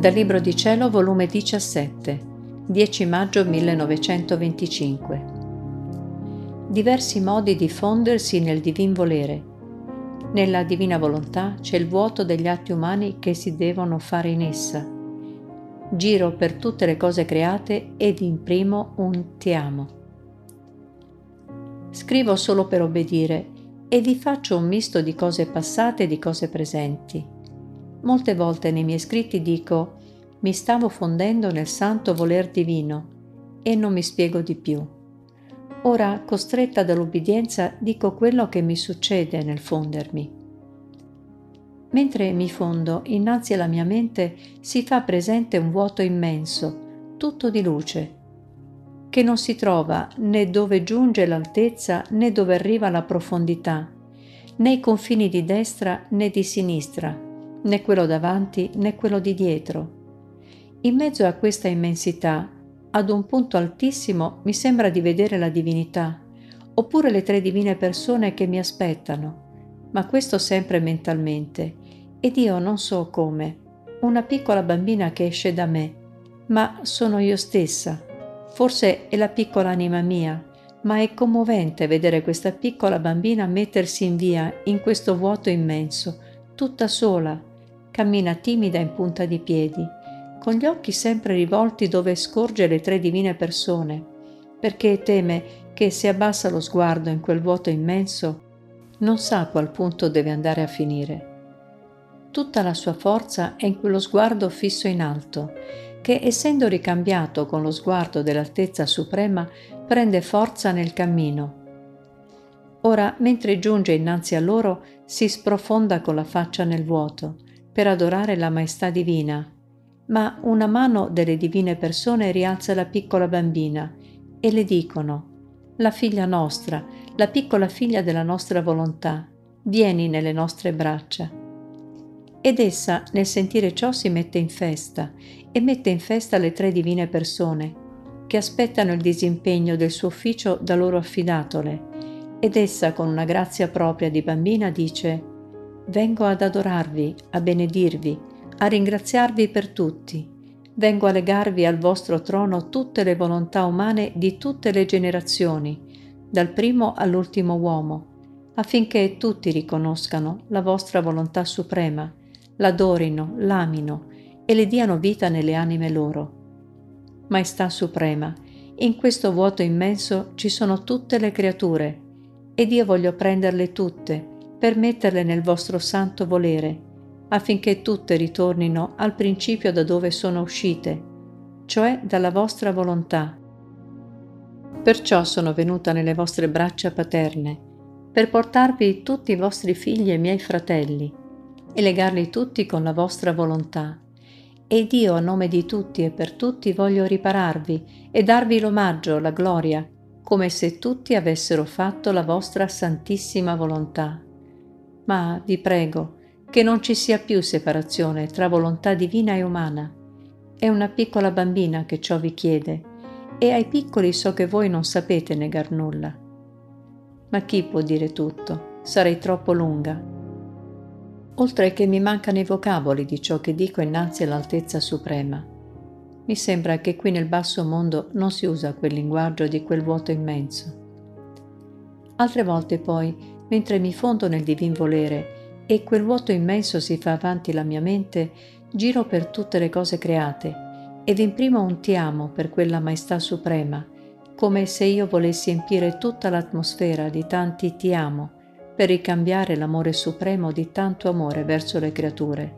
Dal Libro di Cielo, volume 17, 10 maggio 1925. Diversi modi di fondersi nel divin volere. Nella divina volontà c'è il vuoto degli atti umani che si devono fare in essa. Giro per tutte le cose create ed imprimo un ti amo. Scrivo solo per obbedire e vi faccio un misto di cose passate e di cose presenti Molte volte nei miei scritti dico mi stavo fondendo nel santo voler divino e non mi spiego di più. Ora, costretta dall'ubbidienza, dico quello che mi succede nel fondermi. Mentre mi fondo, innanzi alla mia mente si fa presente un vuoto immenso, tutto di luce, che non si trova né dove giunge l'altezza né dove arriva la profondità, né i confini di destra né di sinistra, né quello davanti né quello di dietro. In mezzo a questa immensità, ad un punto altissimo, mi sembra di vedere la divinità, oppure le tre divine persone che mi aspettano, ma questo sempre mentalmente, ed io non so come, una piccola bambina che esce da me, ma sono io stessa. Forse è la piccola anima mia, ma è commovente vedere questa piccola bambina mettersi in via in questo vuoto immenso, tutta sola, cammina timida in punta di piedi, con gli occhi sempre rivolti dove scorge le tre divine persone, perché teme che se abbassa lo sguardo in quel vuoto immenso, non sa a qual punto deve andare a finire. Tutta la sua forza è in quello sguardo fisso in alto, che essendo ricambiato con lo sguardo dell'altezza suprema, prende forza nel cammino. Ora, mentre giunge innanzi a loro, si sprofonda con la faccia nel vuoto, per adorare la maestà divina, ma una mano delle divine persone rialza la piccola bambina e le dicono, la figlia nostra, la piccola figlia della nostra volontà, vieni nelle nostre braccia. Ed essa, nel sentire ciò, si mette in festa e mette in festa le tre divine persone, che aspettano il disimpegno del suo ufficio da loro affidatole, ed essa, con una grazia propria di bambina, dice Vengo ad adorarvi, a benedirvi, a ringraziarvi per tutti. Vengo a legarvi al vostro trono tutte le volontà umane di tutte le generazioni, dal primo all'ultimo uomo, affinché tutti riconoscano la vostra volontà suprema, l'adorino, l'amino e le diano vita nelle anime loro. Maestà suprema, in questo vuoto immenso ci sono tutte le creature ed io voglio prenderle tutte per metterle nel vostro santo volere, affinché tutte ritornino al principio da dove sono uscite, cioè dalla vostra volontà. Perciò sono venuta nelle vostre braccia paterne, per portarvi tutti i vostri figli e miei fratelli, e legarli tutti con la vostra volontà. Ed io a nome di tutti e per tutti voglio ripararvi e darvi l'omaggio, la gloria, come se tutti avessero fatto la vostra santissima volontà ma vi prego che non ci sia più separazione tra volontà divina e umana. È una piccola bambina che ciò vi chiede e ai piccoli so che voi non sapete negar nulla. Ma chi può dire tutto? Sarei troppo lunga. Oltre che mi mancano i vocaboli di ciò che dico innanzi all'altezza suprema. Mi sembra che qui nel basso mondo non si usa quel linguaggio di quel vuoto immenso. Altre volte poi mentre mi fondo nel divin volere e quel vuoto immenso si fa avanti la mia mente, giro per tutte le cose create ed imprimo un ti amo per quella maestà suprema, come se io volessi empire tutta l'atmosfera di tanti ti amo, per ricambiare l'amore supremo di tanto amore verso le creature.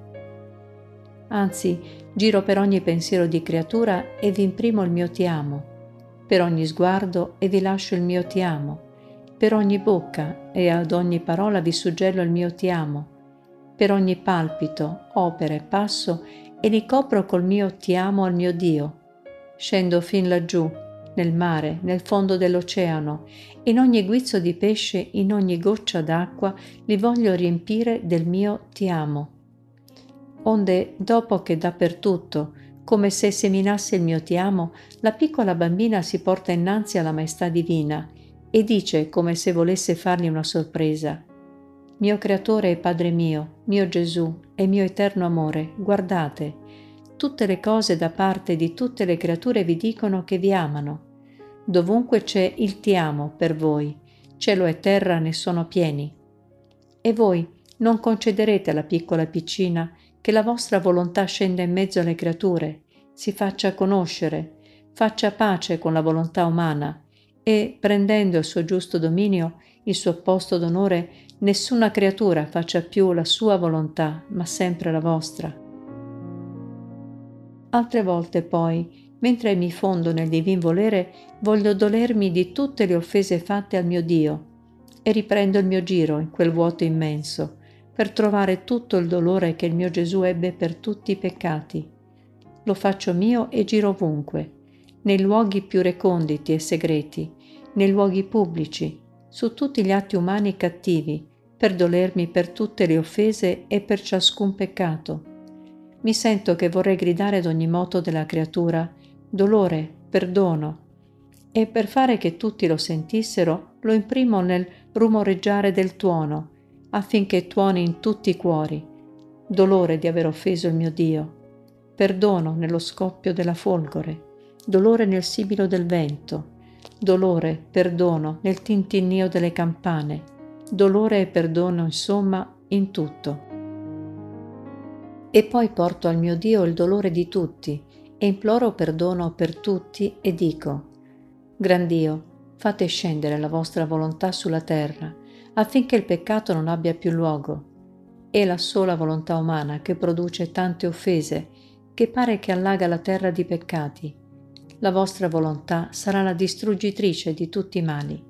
Anzi, giro per ogni pensiero di creatura e vi imprimo il mio ti amo, per ogni sguardo e vi lascio il mio ti amo, per ogni bocca e ad ogni parola vi suggello il mio ti amo. Per ogni palpito, opera e passo e li copro col mio ti amo al mio Dio. Scendo fin laggiù, nel mare, nel fondo dell'oceano, in ogni guizzo di pesce, in ogni goccia d'acqua, li voglio riempire del mio ti amo. Onde, dopo che dappertutto, come se seminasse il mio ti amo, la piccola bambina si porta innanzi alla maestà divina e dice come se volesse fargli una sorpresa. Mio creatore e Padre mio, mio Gesù e mio eterno amore, guardate, tutte le cose da parte di tutte le creature vi dicono che vi amano. Dovunque c'è il ti amo per voi, cielo e terra ne sono pieni. E voi non concederete alla piccola piccina che la vostra volontà scenda in mezzo alle creature, si faccia conoscere, faccia pace con la volontà umana e, prendendo il suo giusto dominio, il suo posto d'onore, nessuna creatura faccia più la sua volontà, ma sempre la vostra. Altre volte poi, mentre mi fondo nel divin volere, voglio dolermi di tutte le offese fatte al mio Dio e riprendo il mio giro in quel vuoto immenso, per trovare tutto il dolore che il mio Gesù ebbe per tutti i peccati. Lo faccio mio e giro ovunque, nei luoghi più reconditi e segreti, nei luoghi pubblici, su tutti gli atti umani cattivi, per dolermi per tutte le offese e per ciascun peccato. Mi sento che vorrei gridare ad ogni moto della creatura dolore, perdono, e per fare che tutti lo sentissero lo imprimo nel rumoreggiare del tuono, affinché tuoni in tutti i cuori, dolore di aver offeso il mio Dio, perdono nello scoppio della folgore, dolore nel sibilo del vento, dolore, perdono nel tintinnio delle campane, dolore e perdono insomma in tutto. E poi porto al mio Dio il dolore di tutti e imploro perdono per tutti e dico, Gran Dio, fate scendere la vostra volontà sulla terra affinché il peccato non abbia più luogo. È la sola volontà umana che produce tante offese, che pare che allaga la terra di peccati. La vostra volontà sarà la distruggitrice di tutti i mali.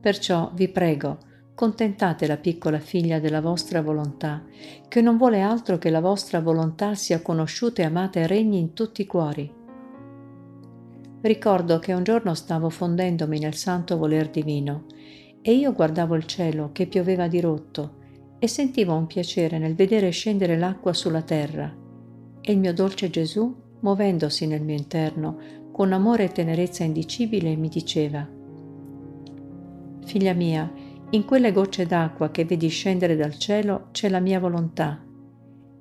Perciò vi prego, contentate la piccola figlia della vostra volontà, che non vuole altro che la vostra volontà sia conosciuta e amata e regni in tutti i cuori. Ricordo che un giorno stavo fondendomi nel santo voler divino e io guardavo il cielo che pioveva di rotto e sentivo un piacere nel vedere scendere l'acqua sulla terra e il mio dolce Gesù, muovendosi nel mio interno con amore e tenerezza indicibile, mi diceva Figlia mia, in quelle gocce d'acqua che vedi scendere dal cielo c'è la mia volontà.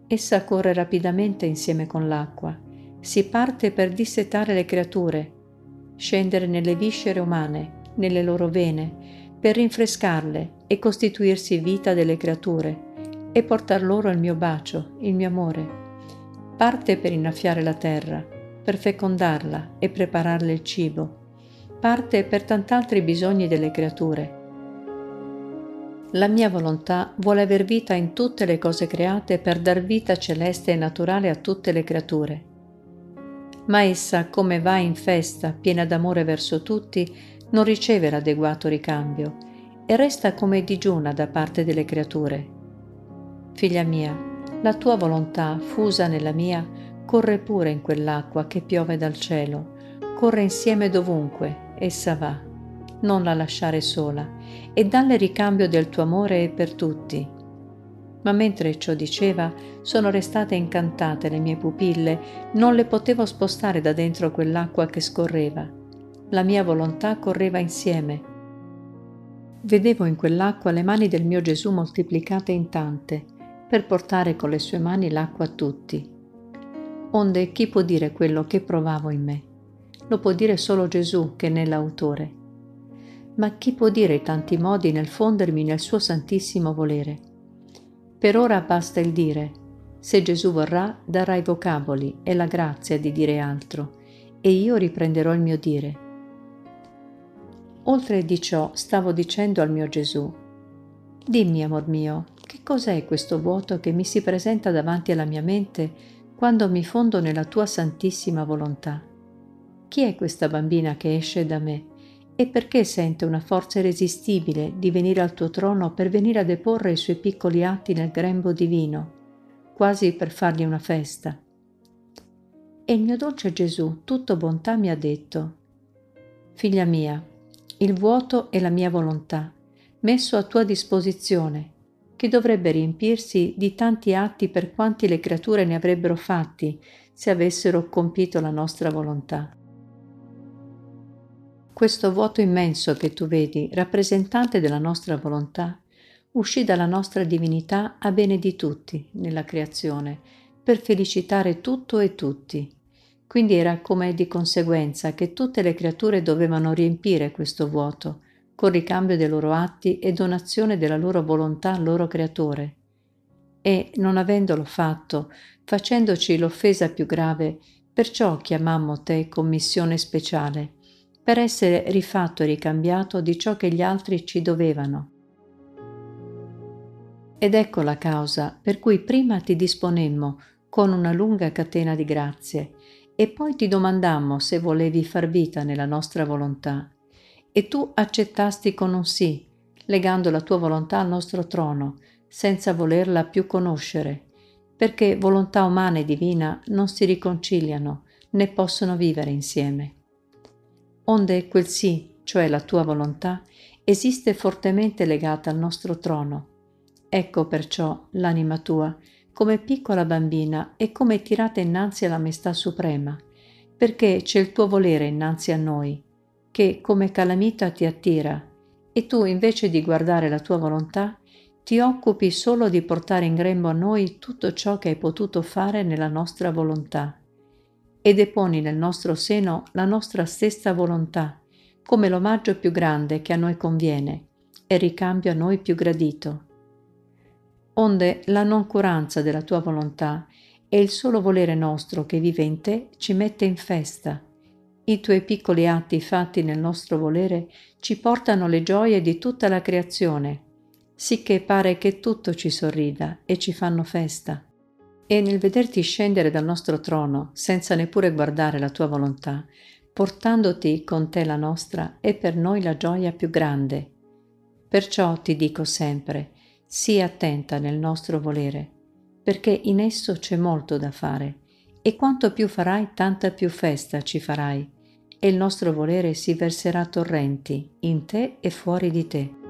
Essa corre rapidamente insieme con l'acqua, si parte per dissetare le creature, scendere nelle viscere umane, nelle loro vene, per rinfrescarle e costituirsi vita delle creature e portar loro il mio bacio, il mio amore. Parte per innaffiare la terra, per fecondarla e prepararle il cibo. Parte per tant'altri bisogni delle creature. La mia volontà vuole aver vita in tutte le cose create per dar vita celeste e naturale a tutte le creature. Ma essa, come va in festa, piena d'amore verso tutti, non riceve l'adeguato ricambio e resta come digiuna da parte delle creature. Figlia mia, la tua volontà, fusa nella mia, corre pure in quell'acqua che piove dal cielo, corre insieme dovunque, essa va. Non la lasciare sola e dalle ricambio del tuo amore per tutti. Ma mentre ciò diceva, sono restate incantate le mie pupille, non le potevo spostare da dentro quell'acqua che scorreva la mia volontà correva insieme. Vedevo in quell'acqua le mani del mio Gesù moltiplicate in tante, per portare con le sue mani l'acqua a tutti. Onde chi può dire quello che provavo in me? Lo può dire solo Gesù che è l'autore. Ma chi può dire tanti modi nel fondermi nel suo santissimo volere? Per ora basta il dire. Se Gesù vorrà, darà i vocaboli e la grazia di dire altro, e io riprenderò il mio dire. Oltre di ciò stavo dicendo al mio Gesù, Dimmi, amor mio, che cos'è questo vuoto che mi si presenta davanti alla mia mente quando mi fondo nella tua santissima volontà? Chi è questa bambina che esce da me? E perché sente una forza irresistibile di venire al tuo trono per venire a deporre i suoi piccoli atti nel grembo divino, quasi per fargli una festa? E il mio dolce Gesù, tutto bontà, mi ha detto, Figlia mia, il vuoto è la mia volontà, messo a tua disposizione, che dovrebbe riempirsi di tanti atti per quanti le creature ne avrebbero fatti se avessero compito la nostra volontà. Questo vuoto immenso che tu vedi, rappresentante della nostra volontà, uscì dalla nostra divinità a bene di tutti nella creazione, per felicitare tutto e tutti. Quindi era come di conseguenza che tutte le creature dovevano riempire questo vuoto, con ricambio dei loro atti e donazione della loro volontà al loro creatore. E, non avendolo fatto, facendoci l'offesa più grave, perciò chiamammo te commissione speciale, per essere rifatto e ricambiato di ciò che gli altri ci dovevano. Ed ecco la causa per cui prima ti disponemmo con una lunga catena di grazie e poi ti domandammo se volevi far vita nella nostra volontà. E tu accettasti con un sì, legando la tua volontà al nostro trono, senza volerla più conoscere, perché volontà umana e divina non si riconciliano né possono vivere insieme. Onde quel sì, cioè la tua volontà, esiste fortemente legata al nostro trono. Ecco perciò l'anima tua, come piccola bambina e come tirata innanzi alla maestà suprema, perché c'è il tuo volere innanzi a noi, che come calamita ti attira, e tu invece di guardare la tua volontà, ti occupi solo di portare in grembo a noi tutto ciò che hai potuto fare nella nostra volontà, e deponi nel nostro seno la nostra stessa volontà, come l'omaggio più grande che a noi conviene, e ricambio a noi più gradito. Onde la noncuranza della tua volontà e il solo volere nostro che vive in te ci mette in festa. I tuoi piccoli atti fatti nel nostro volere ci portano le gioie di tutta la creazione, sicché pare che tutto ci sorrida e ci fanno festa. E nel vederti scendere dal nostro trono, senza neppure guardare la tua volontà, portandoti con te la nostra, è per noi la gioia più grande. Perciò ti dico sempre, Sii attenta nel nostro volere, perché in esso c'è molto da fare, e quanto più farai, tanta più festa ci farai, e il nostro volere si verserà torrenti in te e fuori di te.